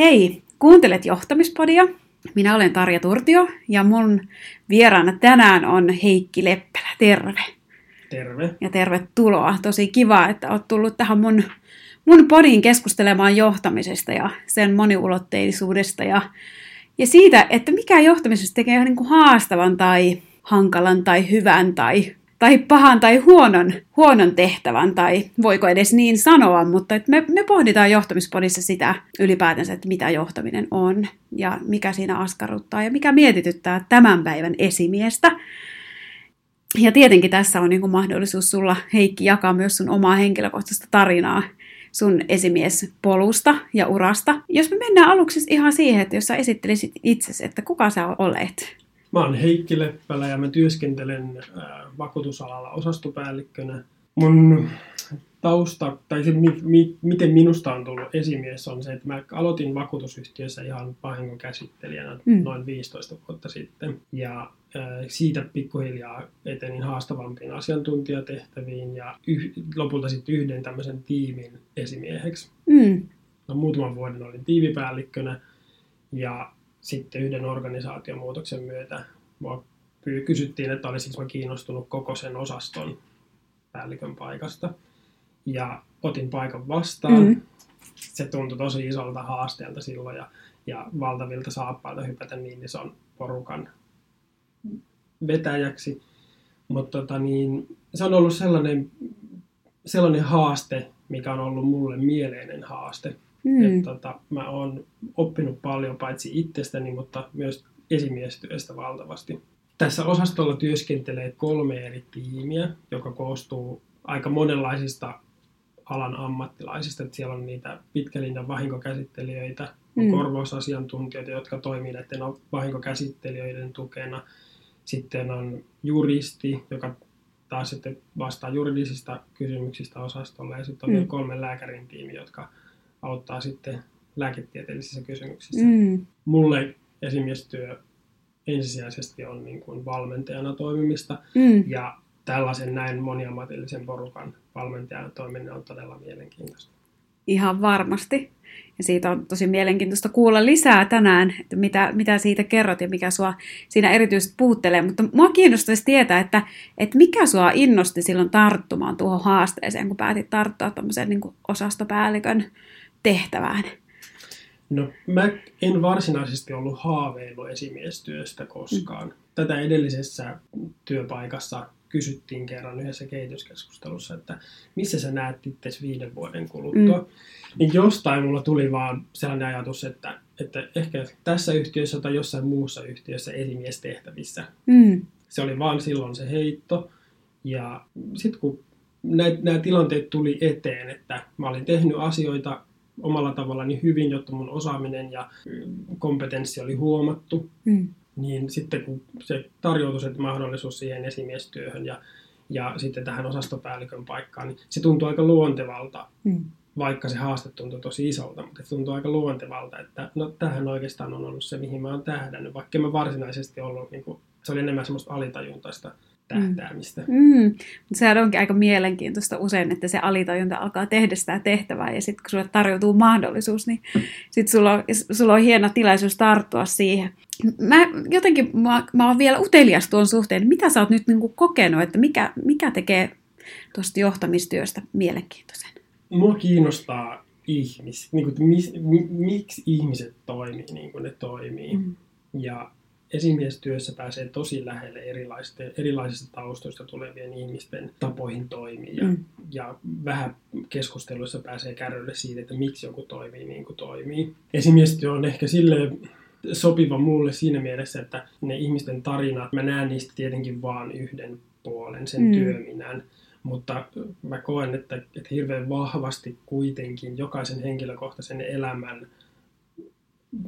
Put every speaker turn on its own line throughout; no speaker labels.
Hei, kuuntelet johtamispodia. Minä olen Tarja Turtio ja mun vieraana tänään on Heikki Leppälä. Terve.
Terve.
Ja tervetuloa. Tosi kiva, että olet tullut tähän mun, mun podiin keskustelemaan johtamisesta ja sen moniulotteisuudesta ja, ja siitä, että mikä johtamisesta tekee niin kuin haastavan tai hankalan tai hyvän tai tai pahan tai huonon, huonon tehtävän, tai voiko edes niin sanoa, mutta että me, me pohditaan johtamispodissa sitä ylipäätänsä, että mitä johtaminen on, ja mikä siinä askarruttaa, ja mikä mietityttää tämän päivän esimiestä. Ja tietenkin tässä on niin kuin mahdollisuus sulla, Heikki, jakaa myös sun omaa henkilökohtaista tarinaa sun esimiespolusta ja urasta. Jos me mennään aluksi ihan siihen, että jos sä esittelisit itsesi, että kuka sä olet?
Mä oon Heikki Leppälä ja mä työskentelen vakuutusalalla osastopäällikkönä. Mun tausta, tai se mi, mi, miten minusta on tullut esimies, on se, että mä aloitin vakuutusyhtiössä ihan vahingonkäsittelijänä mm. noin 15 vuotta sitten. Ja siitä pikkuhiljaa etenin haastavampiin asiantuntijatehtäviin ja yh, lopulta sitten yhden tämmöisen tiimin esimieheksi. Mm. No, muutaman vuoden olin tiivipäällikkönä ja sitten yhden organisaatiomuutoksen myötä mua kysyttiin, että olisinko mä kiinnostunut koko sen osaston päällikön paikasta. Ja otin paikan vastaan. Mm. Se tuntui tosi isolta haasteelta silloin ja, ja valtavilta saappailta hypätä niin ison porukan vetäjäksi. Mutta tota niin, se on ollut sellainen, sellainen haaste, mikä on ollut mulle mieleinen haaste. Mm. Että, tota, mä oon oppinut paljon paitsi itsestäni, mutta myös esimiestyöstä valtavasti. Tässä osastolla työskentelee kolme eri tiimiä, joka koostuu aika monenlaisista alan ammattilaisista. Että siellä on niitä pitkälinjan vahinkokäsittelijöitä, on mm. korvausasiantuntijoita, jotka toimii näiden vahinkokäsittelijöiden tukena. Sitten on juristi, joka taas sitten vastaa juridisista kysymyksistä osastolla. Ja sitten on mm. vielä kolme lääkärin tiimi, jotka auttaa sitten lääketieteellisissä kysymyksissä. Mm. Mulle esimiestyö ensisijaisesti on niin kuin valmentajana toimimista mm. ja tällaisen näin moniammatillisen porukan valmentajana toimiminen on todella mielenkiintoista.
Ihan varmasti. Ja siitä on tosi mielenkiintoista kuulla lisää tänään, että mitä, mitä siitä kerrot ja mikä sua siinä erityisesti puhuttelee. Mutta mua kiinnostaisi tietää, että, että mikä sua innosti silloin tarttumaan tuohon haasteeseen, kun päätit tarttua tuommoisen niin osastopäällikön tehtävään?
No mä en varsinaisesti ollut haaveillut esimiestyöstä koskaan. Mm. Tätä edellisessä työpaikassa kysyttiin kerran yhdessä kehityskeskustelussa, että missä sä näet itse viiden vuoden kuluttua. Mm. Niin jostain mulla tuli vaan sellainen ajatus, että, että ehkä tässä yhtiössä tai jossain muussa yhtiössä esimiestehtävissä. Mm. Se oli vaan silloin se heitto. Ja sitten kun nämä tilanteet tuli eteen, että mä olin tehnyt asioita omalla tavallani hyvin, jotta mun osaaminen ja kompetenssi oli huomattu. Mm. Niin sitten kun se tarjoutui se mahdollisuus siihen esimiestyöhön ja, ja sitten tähän osastopäällikön paikkaan, niin se tuntui aika luontevalta. Mm. Vaikka se haaste tuntui tosi isolta, mutta se tuntui aika luontevalta, että no tähän oikeastaan on ollut se, mihin mä oon tähdännyt. Vaikka mä varsinaisesti ollut, niin kuin, se oli enemmän semmoista alitajuntaista tähtäämistä. Mm.
Mm. Sehän onkin aika mielenkiintoista usein, että se alitajunta alkaa tehdä sitä tehtävää ja sitten kun sulle tarjoutuu mahdollisuus, niin sitten sulla, on, sulla on hieno tilaisuus tarttua siihen. Mä jotenkin, mä, mä oon vielä utelias tuon suhteen, mitä sä oot nyt niinku kokenut, että mikä, mikä tekee tuosta johtamistyöstä mielenkiintoisen?
Mua kiinnostaa ihmis, niin kuin, mis, miksi ihmiset toimii niin kuin ne toimii. Mm. Ja esimiestyössä pääsee tosi lähelle erilaisista taustoista tulevien ihmisten tapoihin toimia. Ja, mm. ja vähän keskusteluissa pääsee kärrylle siitä, että miksi joku toimii niin kuin toimii. Esimiestyö on ehkä sille sopiva mulle siinä mielessä, että ne ihmisten tarinat, mä näen niistä tietenkin vaan yhden puolen, sen mm. työminän. Mutta mä koen, että, että hirveän vahvasti kuitenkin jokaisen henkilökohtaisen elämän,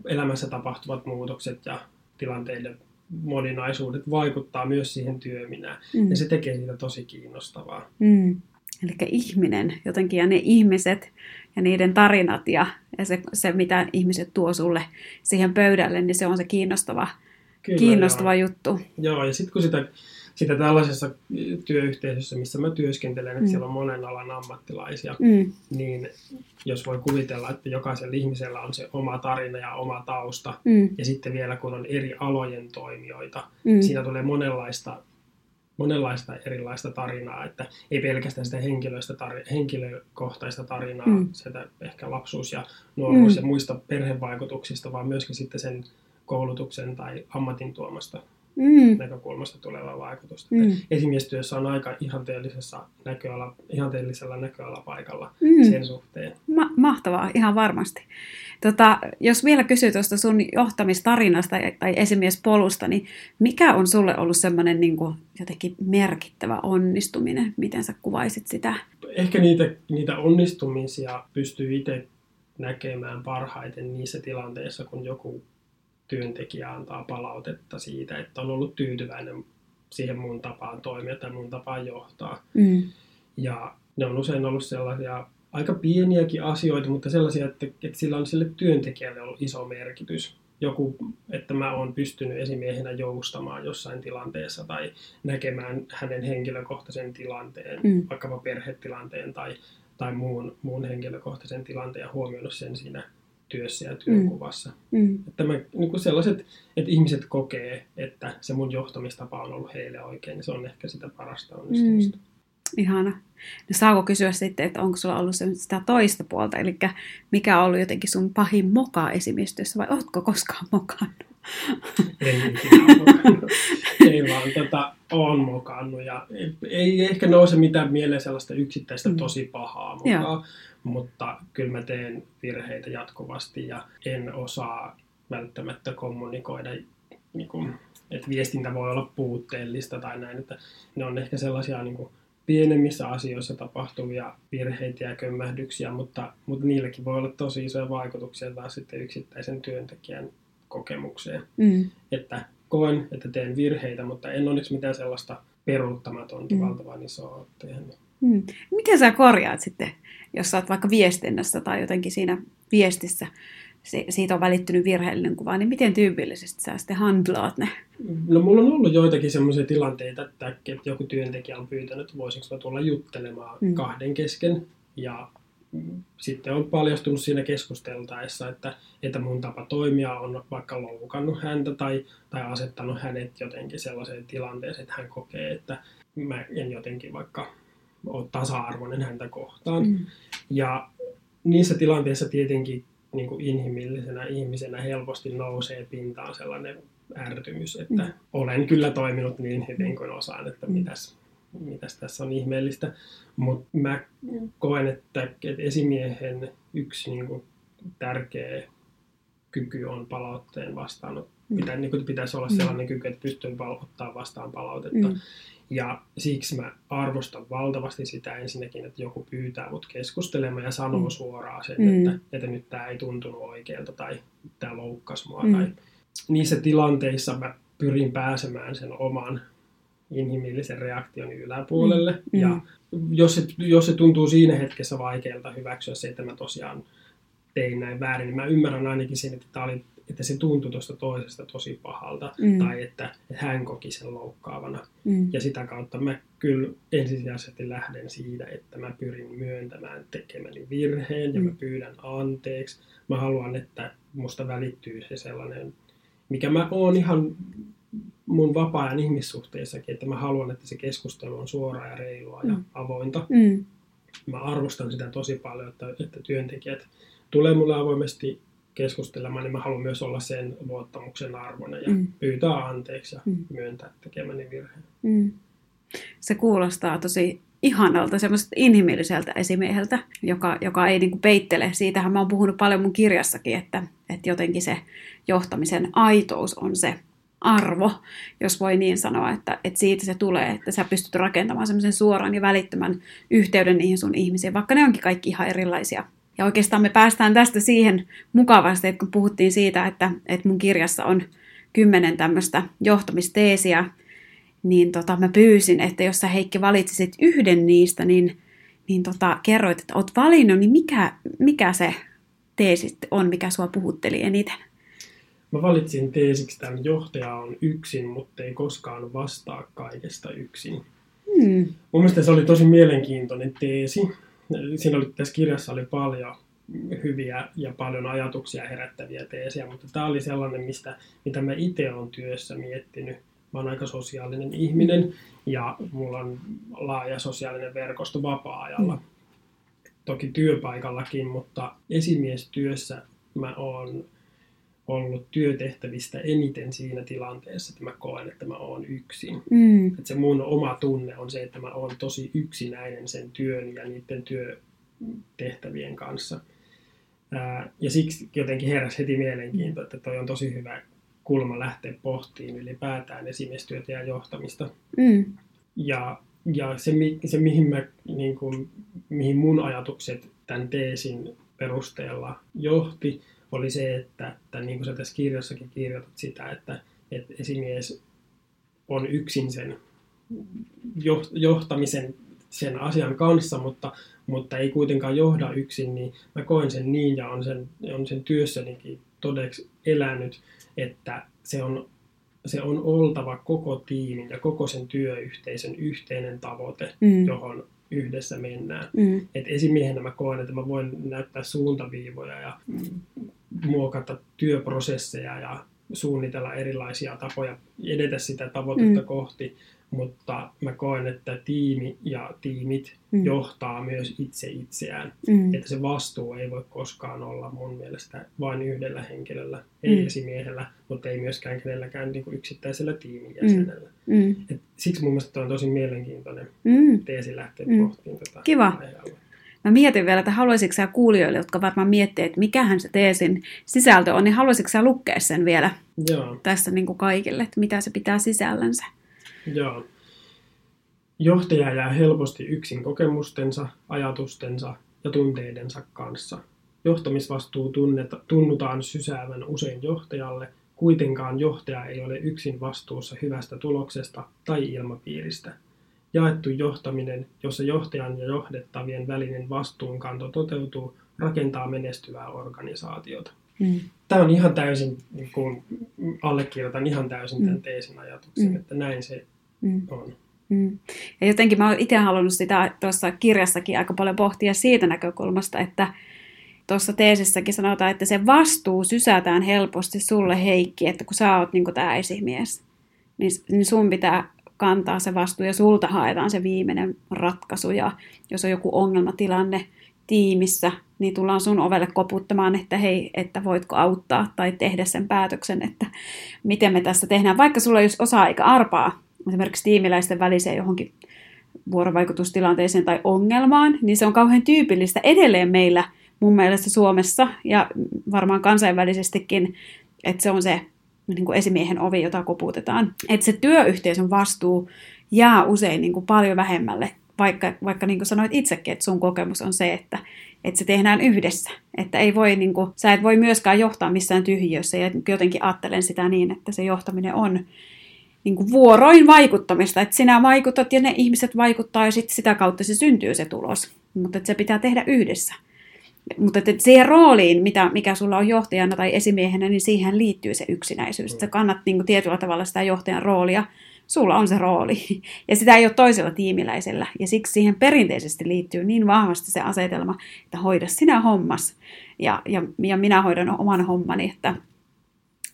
elämässä tapahtuvat muutokset ja tilanteiden moninaisuudet vaikuttaa myös siihen työminään. Mm. Ja se tekee siitä tosi kiinnostavaa.
Mm. Eli ihminen jotenkin ja ne ihmiset ja niiden tarinat ja, ja se, se, mitä ihmiset tuo sulle siihen pöydälle, niin se on se kiinnostava, Kyllä, kiinnostava
joo.
juttu.
Joo, ja sitten kun sitä sitä tällaisessa työyhteisössä, missä mä työskentelen, että
Mm.
siellä on monen alan ammattilaisia,
Mm.
niin jos voi kuvitella, että jokaisella ihmisellä on se oma tarina ja oma tausta,
Mm.
ja sitten vielä kun on eri alojen toimijoita,
Mm.
siinä tulee monenlaista, monenlaista erilaista tarinaa, että ei pelkästään sitä henkilöistä tar- henkilökohtaista tarinaa,
Mm.
mm. sitä ehkä lapsuus ja nuoruus
Mm.
ja muista perhevaikutuksista, vaan myöskin sitten sen koulutuksen tai ammatin tuomasta
Mm.
näkökulmasta tulevaa vaikutusta.
Mm.
Esimiestyössä on aika ihanteellisessa näköala, ihanteellisella näköalapaikalla
Mm.
sen suhteen.
Ma- mahtavaa, ihan varmasti. Tota, jos vielä kysyy tuosta sun johtamistarinasta tai esimiespolusta, niin mikä on sulle ollut semmoinen niin jotenkin merkittävä onnistuminen? Miten sä kuvaisit sitä?
Ehkä niitä, niitä onnistumisia pystyy itse näkemään parhaiten niissä tilanteissa, kun joku työntekijä antaa palautetta siitä, että on ollut tyytyväinen siihen mun tapaan toimia tai mun tapaan johtaa.
Mm.
Ja ne on usein ollut sellaisia aika pieniäkin asioita, mutta sellaisia, että, että sillä on sille työntekijälle ollut iso merkitys. Joku, että mä oon pystynyt esimiehenä joustamaan jossain tilanteessa tai näkemään hänen henkilökohtaisen tilanteen,
Mm.
vaikkapa perhetilanteen tai, tai muun, muun henkilökohtaisen tilanteen ja huomioinut sen siinä työssä ja työnkuvassa.
Mm.
Että mä, niin kuin sellaiset, että ihmiset kokee, että se mun johtamistapa on ollut heille oikein, niin se on ehkä sitä parasta onnistumista.
Mm. Ihana. No saako kysyä sitten, että onko sulla ollut sitä toista puolta, eli mikä on ollut jotenkin sun pahin moka esimiestyössä, vai ootko koskaan mokannut?
En mokannut. Ei vaan tota, on mokannut ja ei, ei ehkä nouse mitään mieleen sellaista yksittäistä
Mm.
tosi pahaa
Joo.
Mutta kyllä mä teen virheitä jatkuvasti ja en osaa välttämättä kommunikoida, niin kuin, että viestintä voi olla puutteellista tai näin, että ne on ehkä sellaisia niin kuin, pienemmissä asioissa tapahtuvia virheitä ja kömmähdyksiä, mutta, mutta niilläkin voi olla tosi isoja vaikutuksia taas sitten yksittäisen työntekijän kokemukseen
Mm.
että koen, että teen virheitä, mutta en onneksi mitään sellaista peruuttamatonta
Mm.
valtavan isoa ole tehnyt.
Mm. Miten sä korjaat sitten, jos sä oot vaikka viestinnässä tai jotenkin siinä viestissä, siitä on välittynyt virheellinen kuva, niin miten tyypillisesti sä sitten handlaat ne?
No mulla on ollut joitakin semmoisia tilanteita, että, joku työntekijä on pyytänyt, että voisinko mä tulla juttelemaan
Mm.
mm. kahden kesken. Ja sitten on paljastunut siinä keskusteltaessa, että, että mun tapa toimia on vaikka loukannut häntä tai, tai asettanut hänet jotenkin sellaiseen tilanteeseen, että hän kokee, että mä en jotenkin vaikka ole tasa-arvoinen häntä kohtaan.
Mm.
Ja niissä tilanteissa tietenkin niin kuin inhimillisenä ihmisenä helposti nousee pintaan sellainen ärtymys, että
Mm.
olen kyllä toiminut niin hyvin kuin osaan, että
Mm.
mitäs, mitäs tässä on ihmeellistä. Mutta mä koen, että, että esimiehen yksi niin kuin, tärkeä kyky on palautteen vastaanot.
Mm.
Pitä, niin kuin, pitäisi olla
Mm.
sellainen kyky, että pystyy ottaa vastaan palautetta.
Mm.
Ja siksi mä arvostan valtavasti sitä ensinnäkin, että joku pyytää mut keskustelemaan ja sanoo
Mm.
mm. suoraan sen,
Mm.
että, että nyt tämä ei tuntunut oikealta tai tämä loukkasi mua.
Mm.
Mm. Tai niissä tilanteissa mä pyrin pääsemään sen oman inhimillisen reaktioni yläpuolelle.
Mm.
Mm. Ja jos se, jos se tuntuu siinä hetkessä vaikealta hyväksyä se, että mä tosiaan tein näin väärin, niin mä ymmärrän ainakin sen, että, tää oli, että se tuntui tuosta toisesta tosi pahalta.
Mm.
Tai että, hän koki sen loukkaavana.
Mm.
Ja sitä kautta mä kyllä ensisijaisesti lähden siitä, että mä pyrin myöntämään tekemäni virheen ja mä
Mm.
pyydän anteeksi. Mä haluan, että musta välittyy se sellainen, mikä mä oon ihan mun vapaa-ajan ihmissuhteissakin, että mä haluan, että se keskustelu on suoraa ja reilua ja
Mm.
avointa.
Mm.
Mä arvostan sitä tosi paljon, että, että työntekijät tulee mulle avoimesti keskustelemaan, niin mä haluan myös olla sen luottamuksen arvoinen ja
Mm.
pyytää anteeksi ja
Mm.
myöntää tekemäni virheen.
Mm. Se kuulostaa tosi ihanalta, semmoiselta inhimilliseltä esimieheltä, joka, joka ei niinku peittele. Siitähän mä oon puhunut paljon mun kirjassakin, että, että jotenkin se johtamisen aitous on se arvo, jos voi niin sanoa, että, että siitä se tulee, että sä pystyt rakentamaan semmoisen suoran ja välittömän yhteyden niihin sun ihmisiin, vaikka ne onkin kaikki ihan erilaisia. Ja oikeastaan me päästään tästä siihen mukavasti, että kun puhuttiin siitä, että, että mun kirjassa on kymmenen tämmöistä johtamisteesiä, niin tota, mä pyysin, että jos sä Heikki valitsisit yhden niistä, niin, niin tota, kerroit, että oot valinnut, niin mikä, mikä se teesi on, mikä sua puhutteli eniten?
mä valitsin teesiksi tämän johtaja on yksin, mutta ei koskaan vastaa kaikesta yksin.
Hmm.
Mun mielestä se oli tosi mielenkiintoinen teesi. Siinä oli, tässä kirjassa oli paljon hyviä ja paljon ajatuksia herättäviä teesiä, mutta tämä oli sellainen, mistä, mitä mä itse olen työssä miettinyt. Mä oon aika sosiaalinen ihminen ja mulla on laaja sosiaalinen verkosto vapaa-ajalla. Mm. Toki työpaikallakin, mutta esimiestyössä mä oon ollut työtehtävistä eniten siinä tilanteessa, että mä koen, että mä oon yksin.
Mm.
Että se mun oma tunne on se, että mä oon tosi yksinäinen sen työn ja niiden työtehtävien kanssa. Ää, ja siksi jotenkin heräsi heti mielenkiinto, että toi on tosi hyvä kulma lähteä pohtiin ylipäätään esimiestyötä ja johtamista.
Mm.
Ja, ja se, se mihin, mä, niin kuin, mihin mun ajatukset tämän teesin perusteella johti, oli se, että, että niin kuin sä tässä kirjassakin kirjoitat sitä, että, että esimies on yksin sen johtamisen sen asian kanssa, mutta, mutta ei kuitenkaan johda yksin, niin mä koen sen niin ja on sen, on sen työssänikin todeksi elänyt, että se on, se on oltava koko tiimin ja koko sen työyhteisön yhteinen tavoite, mm. johon yhdessä mennään.
Mm.
Et esimiehenä mä koen, että mä voin näyttää suuntaviivoja ja muokata työprosesseja ja suunnitella erilaisia tapoja edetä sitä tavoitetta mm. kohti, mutta mä koen, että tiimi ja tiimit mm. johtaa myös itse itseään.
Mm.
Että se vastuu ei voi koskaan olla mun mielestä vain yhdellä henkilöllä, ei mm. esimiehellä, mutta ei myöskään kenelläkään niin kuin yksittäisellä tiimin jäsenellä.
Mm.
Et siksi mun mielestä on tosi mielenkiintoinen
Mm.
teesi lähteä
Mm.
pohtiin tätä
Kiva.
aihealuetta.
Mä mietin vielä, että haluaisitko sä kuulijoille, jotka varmaan miettii, että mikähän se teesin sisältö on, niin haluaisitko sä lukea sen vielä
Joo.
tässä niin kuin kaikille, että mitä se pitää sisällänsä?
Joo. Johtaja jää helposti yksin kokemustensa, ajatustensa ja tunteidensa kanssa. Johtamisvastuu tunneta, tunnutaan sysäävän usein johtajalle, kuitenkaan johtaja ei ole yksin vastuussa hyvästä tuloksesta tai ilmapiiristä. Jaettu johtaminen, jossa johtajan ja johdettavien välinen vastuunkanto toteutuu, rakentaa menestyvää organisaatiota.
Mm.
Tämä on ihan täysin, niin kun allekirjoitan ihan täysin tämän
Mm.
teesin ajatuksen,
Mm.
että näin se
Mm.
on.
Mm. Ja jotenkin mä oon itse halunnut sitä tuossa kirjassakin aika paljon pohtia siitä näkökulmasta, että tuossa teesissäkin sanotaan, että se vastuu sysätään helposti sulle Heikki, että kun sä oot niin tämä esimies, niin, niin sun pitää kantaa se vastuu ja sulta haetaan se viimeinen ratkaisu ja jos on joku ongelmatilanne tiimissä, niin tullaan sun ovelle koputtamaan, että hei, että voitko auttaa tai tehdä sen päätöksen, että miten me tässä tehdään. Vaikka sulla ei olisi osa-aika arpaa esimerkiksi tiimiläisten väliseen johonkin vuorovaikutustilanteeseen tai ongelmaan, niin se on kauhean tyypillistä edelleen meillä mun mielestä Suomessa ja varmaan kansainvälisestikin, että se on se niin kuin esimiehen ovi, jota koputetaan. Että se työyhteisön vastuu jää usein niin kuin paljon vähemmälle, vaikka, vaikka niin kuin sanoit itsekin, että sun kokemus on se, että, että se tehdään yhdessä. Että ei voi, niin kuin, sä et voi myöskään johtaa missään tyhjiössä ja jotenkin ajattelen sitä niin, että se johtaminen on niin kuin vuoroin vaikuttamista, että sinä vaikutat ja ne ihmiset vaikuttaa ja sitten sitä kautta se syntyy se tulos. Mutta se pitää tehdä yhdessä. Mutta että siihen rooliin, mitä, mikä sulla on johtajana tai esimiehenä, niin siihen liittyy se yksinäisyys. Sä kannat niin kuin tietyllä tavalla sitä johtajan roolia. Sulla on se rooli. Ja sitä ei ole toisella tiimiläisellä. Ja siksi siihen perinteisesti liittyy niin vahvasti se asetelma, että hoida sinä hommas. Ja, ja, ja minä hoidan oman hommani. Että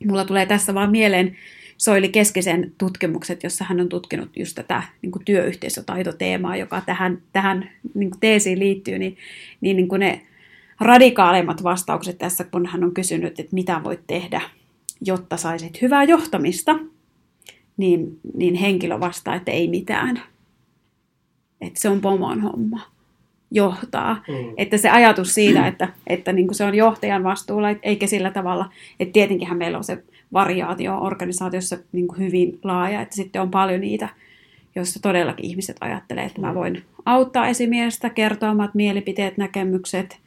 mulla tulee tässä vaan mieleen Soili Keskisen tutkimukset, jossa hän on tutkinut just tätä niin kuin työyhteisötaitoteemaa, joka tähän, tähän niin kuin teesiin liittyy, niin, niin, niin kuin ne radikaalimmat vastaukset tässä, kun hän on kysynyt, että mitä voit tehdä, jotta saisit hyvää johtamista, niin, niin henkilö vastaa, että ei mitään. Että se on pomon homma johtaa.
Mm.
Että se ajatus siitä, että, että niin kuin se on johtajan vastuulla, eikä sillä tavalla, että tietenkinhän meillä on se variaatio organisaatiossa niin kuin hyvin laaja, että sitten on paljon niitä, joissa todellakin ihmiset ajattelee, että mä voin auttaa esimiestä, kertoa omat mielipiteet, näkemykset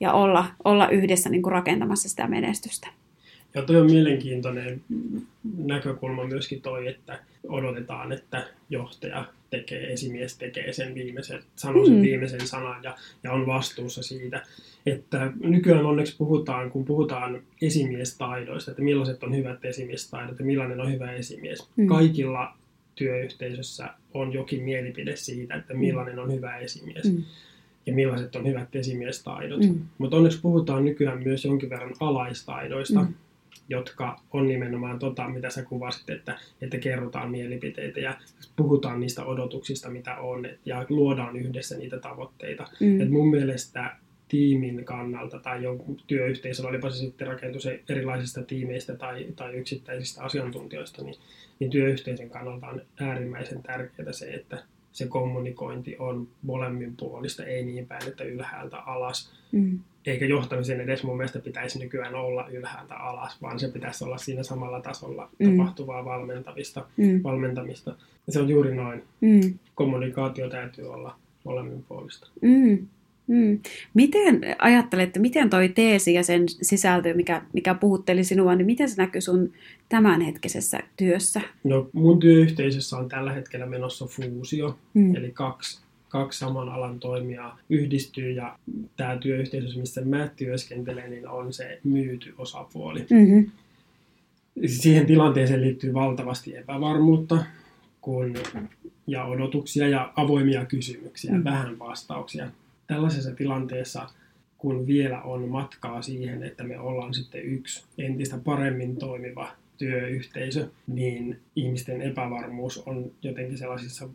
ja olla, olla yhdessä niin kuin rakentamassa sitä menestystä.
Ja toi on mielenkiintoinen näkökulma myöskin toi, että odotetaan, että johtaja tekee, esimies tekee sen viimeisen, sanoo sen
Mm.
viimeisen sanan ja, ja on vastuussa siitä. Että nykyään onneksi puhutaan, kun puhutaan esimiestaidoista, että millaiset on hyvät esimiestaidot ja millainen on hyvä esimies. Mm. Kaikilla työyhteisössä on jokin mielipide siitä, että millainen on hyvä esimies. Mm ja millaiset on hyvät esimiestaidot. Mm. Mutta onneksi puhutaan nykyään myös jonkin verran alaistaidoista, mm. jotka on nimenomaan tota, mitä sä kuvasit, että, että kerrotaan mielipiteitä ja puhutaan niistä odotuksista, mitä on, ja luodaan yhdessä niitä tavoitteita. Mm. Et mun mielestä tiimin kannalta tai jonkun työyhteisöllä, olipa se sitten rakentus erilaisista tiimeistä tai, tai yksittäisistä asiantuntijoista, niin, niin työyhteisön kannalta on äärimmäisen tärkeää se, että se kommunikointi on molemmin puolista, ei niin päin, että ylhäältä alas. Mm. Eikä johtamisen edes mun mielestä pitäisi nykyään olla ylhäältä alas, vaan se pitäisi olla siinä samalla tasolla mm. tapahtuvaa valmentavista, mm. valmentamista. Ja se on juuri noin. Mm. Kommunikaatio täytyy olla molemmin puolista.
Mm. Mm. Miten ajattelette, miten toi teesi ja sen sisältö, mikä, mikä puhutteli sinua, niin miten se näkyy sun tämänhetkisessä työssä?
No mun työyhteisössä on tällä hetkellä menossa fuusio, mm. eli kaksi, kaksi saman alan toimijaa yhdistyy ja tämä työyhteisö, missä mä työskentelen, niin on se myyty osapuoli. Mm-hmm. Siihen tilanteeseen liittyy valtavasti epävarmuutta kun, ja odotuksia ja avoimia kysymyksiä, mm. vähän vastauksia tällaisessa tilanteessa, kun vielä on matkaa siihen, että me ollaan sitten yksi entistä paremmin toimiva työyhteisö, niin ihmisten epävarmuus on jotenkin sellaisissa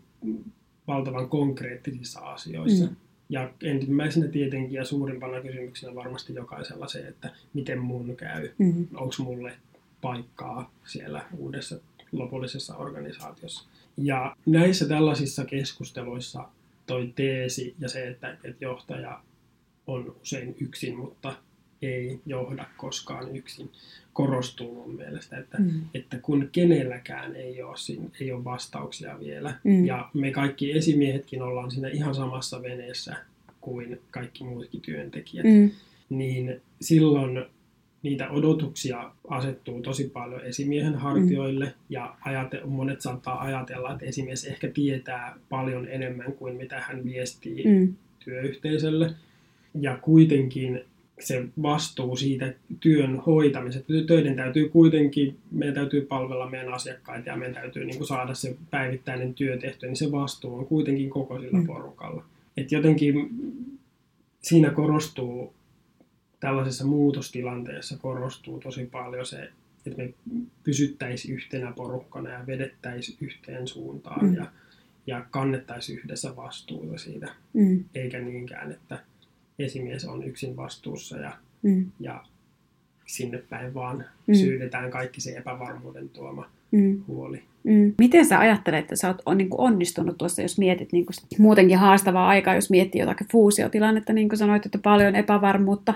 valtavan konkreettisissa asioissa. Mm. Ja ensimmäisenä tietenkin ja suurimpana kysymyksenä varmasti jokaisella se, että miten mun käy, mm. onko mulle paikkaa siellä uudessa lopullisessa organisaatiossa. Ja näissä tällaisissa keskusteluissa toi teesi ja se, että, että johtaja on usein yksin, mutta ei johda koskaan yksin, korostuu mun mielestä, että, mm. että kun kenelläkään ei ole, siinä, ei ole vastauksia vielä, mm. ja me kaikki esimiehetkin ollaan siinä ihan samassa veneessä kuin kaikki muutkin työntekijät, mm. niin silloin niitä odotuksia asettuu tosi paljon esimiehen hartioille mm. ja ajate, monet saattaa ajatella, että esimies ehkä tietää paljon enemmän kuin mitä hän viestii mm. työyhteisölle. Ja kuitenkin se vastuu siitä työn hoitamisesta, töiden täytyy kuitenkin, meidän täytyy palvella meidän asiakkaita ja meidän täytyy niin kuin saada se päivittäinen työ tehtyä, niin se vastuu on kuitenkin koko sillä mm. porukalla. Et jotenkin siinä korostuu tällaisessa muutostilanteessa korostuu tosi paljon se, että me pysyttäisiin yhtenä porukkana ja vedettäisiin yhteen suuntaan mm. ja, ja kannettaisiin yhdessä vastuuta siitä, mm. eikä niinkään, että esimies on yksin vastuussa ja, mm. ja sinne päin vaan mm. syydetään kaikki se epävarmuuden tuoma mm. huoli.
Mm. Miten sä ajattelet, että sä oot on, niin onnistunut tuossa, jos mietit niin kuin, muutenkin haastavaa aikaa, jos miettii jotakin fuusiotilannetta, niin kuin sanoit, että paljon epävarmuutta,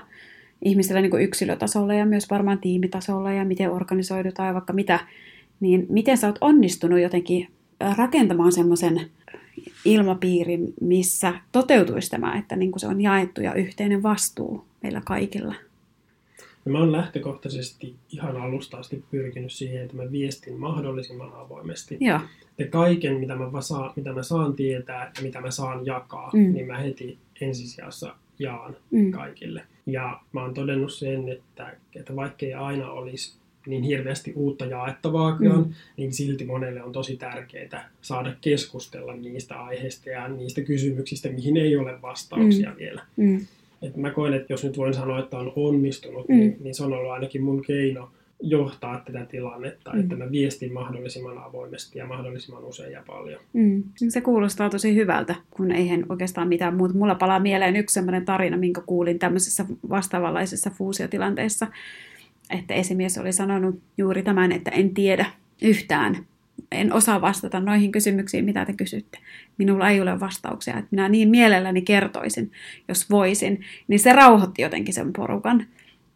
ihmisellä niin yksilötasolla ja myös varmaan tiimitasolla ja miten organisoidutaan ja vaikka mitä, niin miten sä oot onnistunut jotenkin rakentamaan semmoisen ilmapiirin, missä toteutuisi tämä, että niin kuin se on jaettu ja yhteinen vastuu meillä kaikilla?
No mä oon lähtökohtaisesti ihan alusta asti pyrkinyt siihen, että mä viestin mahdollisimman avoimesti.
Joo.
Ja kaiken, mitä mä, saan, mitä mä saan tietää ja mitä mä saan jakaa, mm. niin mä heti ensisijassa jaan mm. kaikille. Ja mä oon todennut sen, että, että vaikkei aina olisi niin hirveästi uutta jaettavaakaan, mm. niin silti monelle on tosi tärkeää saada keskustella niistä aiheista ja niistä kysymyksistä, mihin ei ole vastauksia mm. vielä. Mm. Et mä koen, että jos nyt voin sanoa, että on onnistunut, mm. niin, niin se on ollut ainakin mun keino johtaa tätä tilannetta, mm. että mä viestin mahdollisimman avoimesti ja mahdollisimman usein ja paljon.
Mm. Se kuulostaa tosi hyvältä, kun eihän oikeastaan mitään muuta. Mulla palaa mieleen yksi sellainen tarina, minkä kuulin tämmöisessä vastaavanlaisessa fuusiotilanteessa, että esimies oli sanonut juuri tämän, että en tiedä yhtään, en osaa vastata noihin kysymyksiin, mitä te kysytte. Minulla ei ole vastauksia, että minä niin mielelläni kertoisin, jos voisin. Niin se rauhoitti jotenkin sen porukan,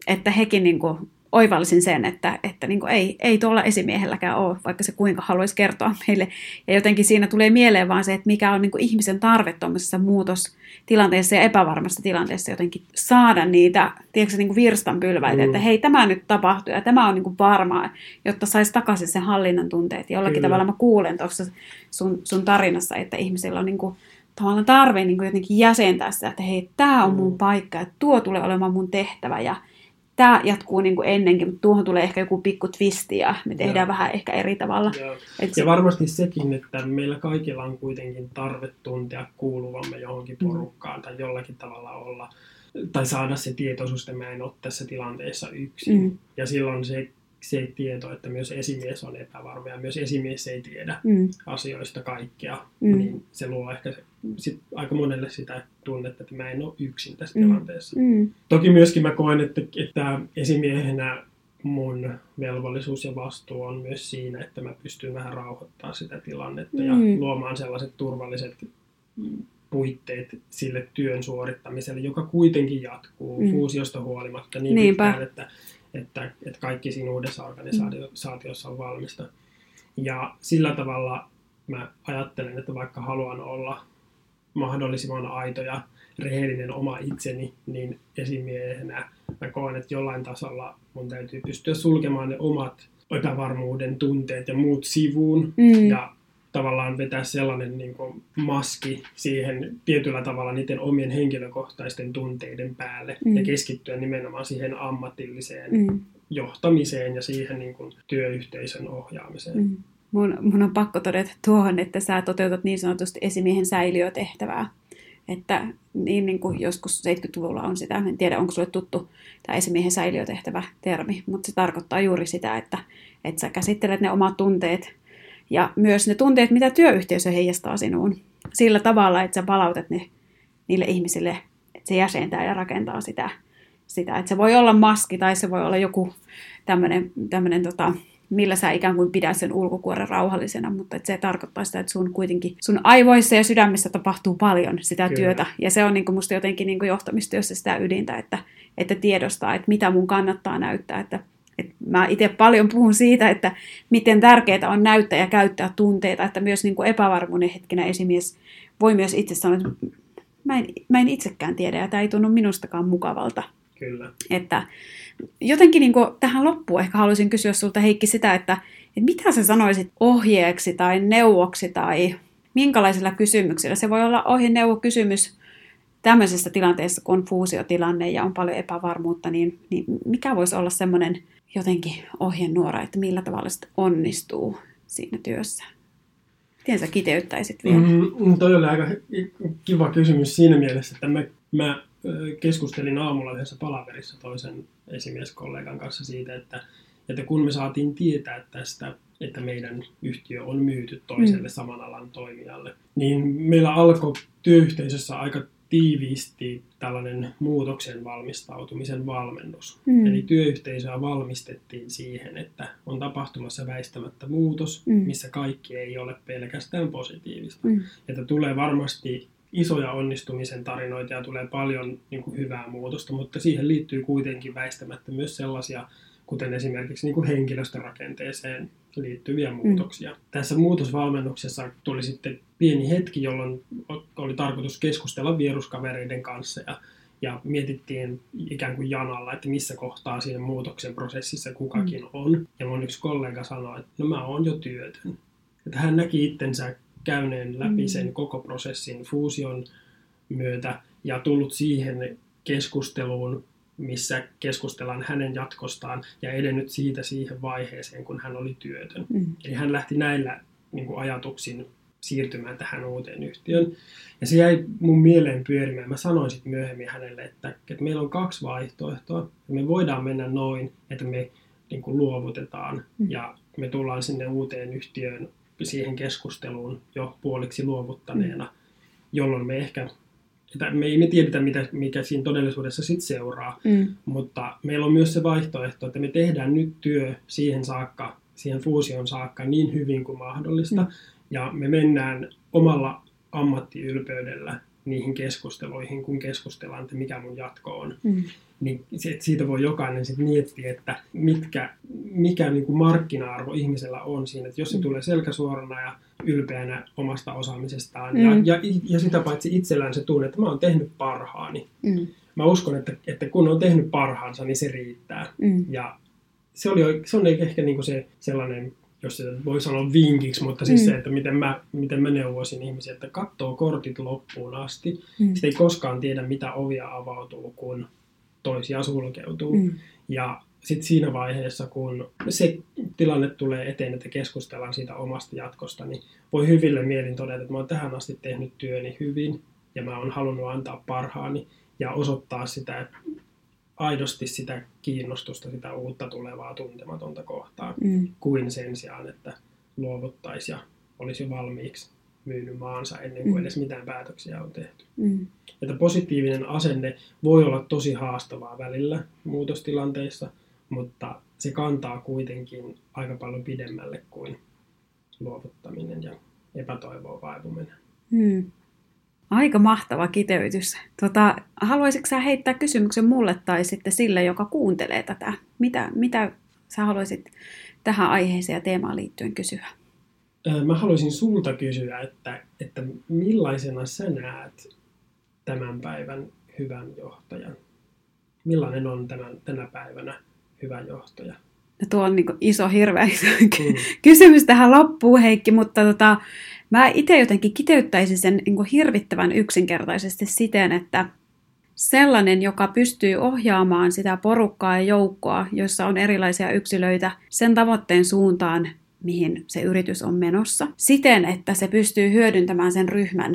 että hekin niin kuin oivallisin sen, että, että niin kuin ei, ei tuolla esimiehelläkään ole, vaikka se kuinka haluaisi kertoa meille. Ja jotenkin siinä tulee mieleen vaan se, että mikä on niin kuin ihmisen tarve tuommoisessa muutostilanteessa ja epävarmassa tilanteessa jotenkin saada niitä, tiedätkö, niin kuin virstanpylväitä, mm. että hei, tämä nyt tapahtuu ja tämä on niin kuin varmaa, jotta saisi takaisin sen hallinnan tunteet. Jollakin Kyllä. tavalla mä kuulen tuossa sun, sun tarinassa, että ihmisillä on niin kuin tavallaan tarve niin kuin jotenkin jäsentää sitä, että hei, tämä on mun paikka ja tuo tulee olemaan mun tehtävä ja tämä jatkuu niin kuin ennenkin, mutta tuohon tulee ehkä joku pikku twisti ja me tehdään Joo. vähän ehkä eri tavalla.
Et ja varmasti sekin, että meillä kaikilla on kuitenkin tarve tuntea kuuluvamme johonkin mm. porukkaan mm. tai jollakin tavalla olla tai saada se tietoisuus, että mä en ole tässä tilanteessa yksin. Mm. Ja silloin se se tieto, että myös esimies on epävarma ja myös esimies ei tiedä mm. asioista kaikkea, mm. niin se luo ehkä se, sit aika monelle sitä tunnetta, että mä en ole yksin tässä mm. tilanteessa. Mm. Toki myöskin mä koen, että, että esimiehenä mun velvollisuus ja vastuu on myös siinä, että mä pystyn vähän rauhoittamaan sitä tilannetta mm. ja luomaan sellaiset turvalliset puitteet sille työn suorittamiselle, joka kuitenkin jatkuu mm. fuusiosta huolimatta niin Niinpä. pitkään, että että, että kaikki siinä uudessa organisaatiossa on valmista. Ja sillä tavalla mä ajattelen, että vaikka haluan olla mahdollisimman aito ja rehellinen oma itseni, niin esimiehenä mä koen, että jollain tasolla mun täytyy pystyä sulkemaan ne omat epävarmuuden tunteet ja muut sivuun mm. ja tavallaan vetää sellainen niin kuin maski siihen tietyllä tavalla niiden omien henkilökohtaisten tunteiden päälle mm. ja keskittyä nimenomaan siihen ammatilliseen mm. johtamiseen ja siihen niin kuin työyhteisön ohjaamiseen. Mm.
Mun, mun on pakko todeta tuohon, että sä toteutat niin sanotusti esimiehen säiliötehtävää. Että niin, niin kuin joskus 70-luvulla on sitä, en tiedä onko sulle tuttu tämä esimiehen säiliötehtävä termi, mutta se tarkoittaa juuri sitä, että, että sä käsittelet ne omat tunteet ja myös ne tunteet, mitä työyhteisö heijastaa sinuun. Sillä tavalla, että sä palautat ne niille ihmisille, että se jäsentää ja rakentaa sitä. sitä. Että se voi olla maski tai se voi olla joku tämmöinen, tota, millä sä ikään kuin pidät sen ulkokuoren rauhallisena, mutta että se tarkoittaa sitä, että sun kuitenkin sun aivoissa ja sydämessä tapahtuu paljon sitä Kyllä. työtä. Ja se on niin kuin musta jotenkin niin kuin johtamistyössä sitä ydintä, että, että tiedostaa, että mitä mun kannattaa näyttää, että et mä itse paljon puhun siitä, että miten tärkeää on näyttää ja käyttää tunteita, että myös niin kuin epävarmuuden hetkenä esimies voi myös itse sanoa, että mä en, mä en itsekään tiedä ja tämä ei tunnu minustakaan mukavalta.
Kyllä.
Että jotenkin niin kuin tähän loppuun ehkä haluaisin kysyä sulta Heikki sitä, että, että mitä sä sanoisit ohjeeksi tai neuvoksi tai minkälaisella kysymyksellä? Se voi olla ohje, neuvo, kysymys tämmöisessä tilanteessa, kun on fuusiotilanne ja on paljon epävarmuutta, niin, niin mikä voisi olla semmoinen jotenkin ohjenuora, että millä tavalla se onnistuu siinä työssä? Miten sä kiteyttäisit vielä?
Mm, toi oli aika kiva kysymys siinä mielessä, että mä, mä keskustelin aamulla yhdessä palaverissa toisen esimieskollegan kanssa siitä, että, että kun me saatiin tietää tästä, että meidän yhtiö on myyty toiselle mm. saman alan toimijalle, niin meillä alkoi työyhteisössä aika tiiviisti tällainen muutoksen valmistautumisen valmennus. Mm. Eli työyhteisöä valmistettiin siihen, että on tapahtumassa väistämättä muutos, mm. missä kaikki ei ole pelkästään positiivista. Mm. Että tulee varmasti isoja onnistumisen tarinoita ja tulee paljon niin kuin, hyvää muutosta, mutta siihen liittyy kuitenkin väistämättä myös sellaisia kuten esimerkiksi niin kuin henkilöstörakenteeseen liittyviä mm. muutoksia. Mm. Tässä muutosvalmennuksessa tuli sitten pieni hetki, jolloin oli tarkoitus keskustella vieruskavereiden kanssa ja, ja mietittiin ikään kuin janalla, että missä kohtaa siinä muutoksen prosessissa kukakin mm. on. Ja mun yksi kollega sanoi, että no mä oon jo työtön. Että hän näki itsensä käyneen läpi mm. sen koko prosessin fuusion myötä ja tullut siihen keskusteluun missä keskustellaan hänen jatkostaan ja edennyt siitä siihen vaiheeseen, kun hän oli työtön. Mm. Eli hän lähti näillä niin kuin ajatuksin siirtymään tähän uuteen yhtiön. Ja se jäi mun mieleen pyörimään. Mä sanoin sitten myöhemmin hänelle, että, että meillä on kaksi vaihtoehtoa. Me voidaan mennä noin, että me niin kuin luovutetaan mm. ja me tullaan sinne uuteen yhtiöön siihen keskusteluun jo puoliksi luovuttaneena, mm. jolloin me ehkä että me ei me tiedetä, mitä, mikä siinä todellisuudessa sitten seuraa, mm. mutta meillä on myös se vaihtoehto, että me tehdään nyt työ siihen saakka, siihen fuusion saakka niin hyvin kuin mahdollista, mm. ja me mennään omalla ammattiylpeydellä niihin keskusteluihin, kun keskustellaan, että mikä mun jatko on. Mm. Niin siitä voi jokainen sitten miettiä, että mitkä, mikä niin kuin markkina-arvo ihmisellä on siinä, että jos se mm. tulee selkäsuorana ja ylpeänä omasta osaamisestaan. Mm. Ja, ja, ja sitä paitsi itsellään se tunne, että mä oon tehnyt parhaani. Mm. Mä uskon, että, että kun on tehnyt parhaansa, niin se riittää. Mm. Ja se, oli, se on ehkä niin kuin se sellainen jos sitä voi sanoa vinkiksi, mutta siis
Mm.
se, että miten mä, miten mä neuvoisin ihmisiä, että katsoo kortit loppuun asti.
Mm.
Sitten ei koskaan tiedä, mitä ovia avautuu, kun toisia sulkeutuu.
Mm.
Ja sitten siinä vaiheessa, kun se tilanne tulee eteen, että keskustellaan siitä omasta jatkosta, niin voi hyville mielin todeta, että mä oon tähän asti tehnyt työni hyvin ja mä oon halunnut antaa parhaani ja osoittaa sitä aidosti sitä kiinnostusta, sitä uutta tulevaa tuntematonta kohtaan,
Mm.
kuin sen sijaan, että luovuttaisi ja olisi valmiiksi myynyt maansa ennen kuin
Mm.
edes mitään päätöksiä on tehty.
Mm.
Että positiivinen asenne voi olla tosi haastavaa välillä muutostilanteissa, mutta se kantaa kuitenkin aika paljon pidemmälle kuin luovuttaminen ja epätoivoon vaipuminen.
Mm. Aika mahtava kiteytys. Tota, haluaisitko sä heittää kysymyksen mulle tai sitten sille, joka kuuntelee tätä? Mitä, mitä sä haluaisit tähän aiheeseen ja teemaan liittyen kysyä?
Mä haluaisin sulta kysyä, että, että millaisena sä näet tämän päivän hyvän johtajan? Millainen on tämän, tänä päivänä hyvä johtaja?
No tuo on niin iso, hirveä iso
Mm.
kysymys tähän loppuun, Heikki, mutta tota, mä itse jotenkin kiteyttäisin sen niin hirvittävän yksinkertaisesti siten, että sellainen, joka pystyy ohjaamaan sitä porukkaa ja joukkoa, jossa on erilaisia yksilöitä, sen tavoitteen suuntaan, mihin se yritys on menossa, siten, että se pystyy hyödyntämään sen ryhmän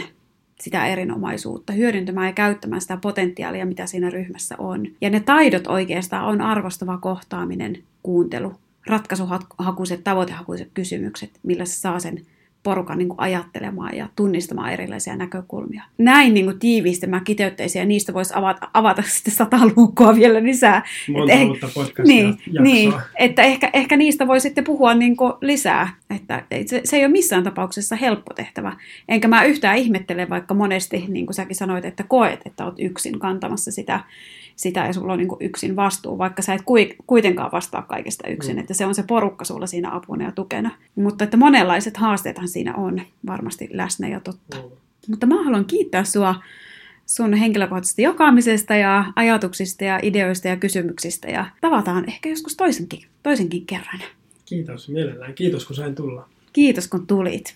sitä erinomaisuutta, hyödyntämään ja käyttämään sitä potentiaalia, mitä siinä ryhmässä on. Ja ne taidot oikeastaan on arvostava kohtaaminen, kuuntelu, ratkaisuhakuiset, tavoitehakuiset kysymykset, millä se saa sen porukan niin kuin ajattelemaan ja tunnistamaan erilaisia näkökulmia. Näin niin kuin tiiviisti mä kiteyttäisin ja niistä voisi avata, avata sitten sata lukua vielä lisää.
Monta
Et eh-
podcastia
Niin,
jaksoa.
niin, että ehkä, ehkä niistä voi sitten puhua niin kuin lisää. Että se, se ei ole missään tapauksessa helppo tehtävä. Enkä mä yhtään ihmettele, vaikka monesti, niin kuin säkin sanoit, että koet, että oot yksin kantamassa sitä, sitä ja sulla on niin kuin yksin vastuu, vaikka sä et kui- kuitenkaan vastaa kaikesta yksin.
Mm.
Että se on se porukka sulla siinä apuna ja tukena. Mutta että monenlaiset haasteethan siinä on varmasti läsnä ja totta.
Mm.
Mutta mä haluan kiittää sua sun henkilökohtaisesta jakamisesta ja ajatuksista ja ideoista ja kysymyksistä ja tavataan ehkä joskus toisenkin, toisenkin kerran.
Kiitos mielellään. Kiitos kun sain tulla.
Kiitos kun tulit.